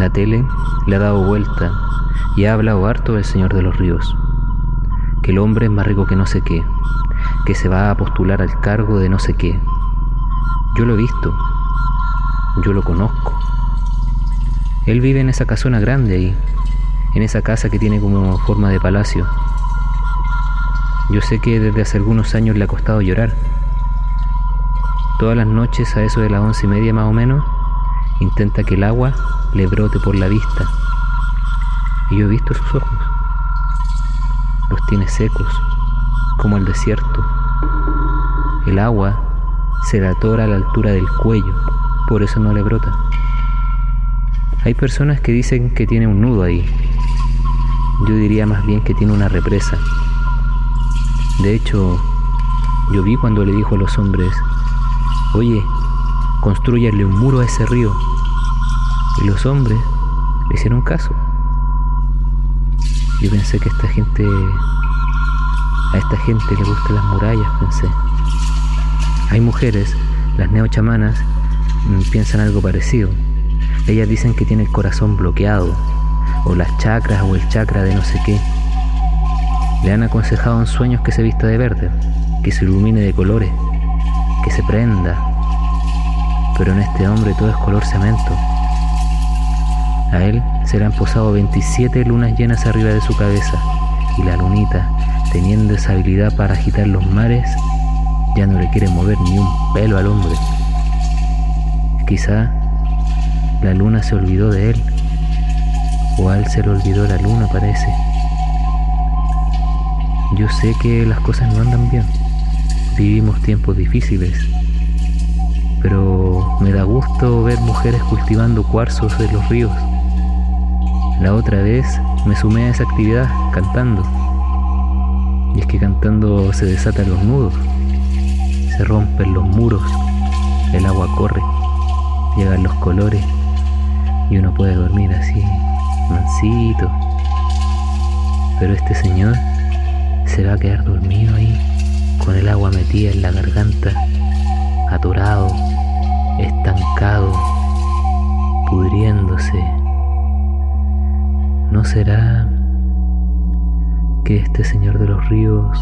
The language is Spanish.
La tele le ha dado vuelta y ha hablado harto del Señor de los Ríos. Que el hombre es más rico que no sé qué, que se va a postular al cargo de no sé qué. Yo lo he visto, yo lo conozco. Él vive en esa casona grande ahí, en esa casa que tiene como forma de palacio. Yo sé que desde hace algunos años le ha costado llorar. Todas las noches a eso de las once y media más o menos, intenta que el agua le brote por la vista. Y yo he visto sus ojos. Los tiene secos, como el desierto. El agua se le atora a la altura del cuello, por eso no le brota. Hay personas que dicen que tiene un nudo ahí. Yo diría más bien que tiene una represa. De hecho, yo vi cuando le dijo a los hombres, oye, construyanle un muro a ese río. Y los hombres le hicieron caso. Yo pensé que esta gente, a esta gente le gustan las murallas, pensé. Hay mujeres, las neochamanas, mm, piensan algo parecido. Ellas dicen que tiene el corazón bloqueado, o las chakras o el chakra de no sé qué. Le han aconsejado en sueños que se vista de verde, que se ilumine de colores, que se prenda. Pero en este hombre todo es color cemento. A él se le han posado 27 lunas llenas arriba de su cabeza y la lunita, teniendo esa habilidad para agitar los mares, ya no le quiere mover ni un pelo al hombre. Quizá la luna se olvidó de él, o a él se le olvidó la luna parece. Yo sé que las cosas no andan bien. Vivimos tiempos difíciles. Pero me da gusto ver mujeres cultivando cuarzos en los ríos. La otra vez me sumé a esa actividad cantando. Y es que cantando se desatan los nudos, se rompen los muros, el agua corre, llegan los colores y uno puede dormir así, mansito. Pero este señor se va a quedar dormido ahí, con el agua metida en la garganta, atorado, estancado, pudriéndose. ¿No será que este Señor de los ríos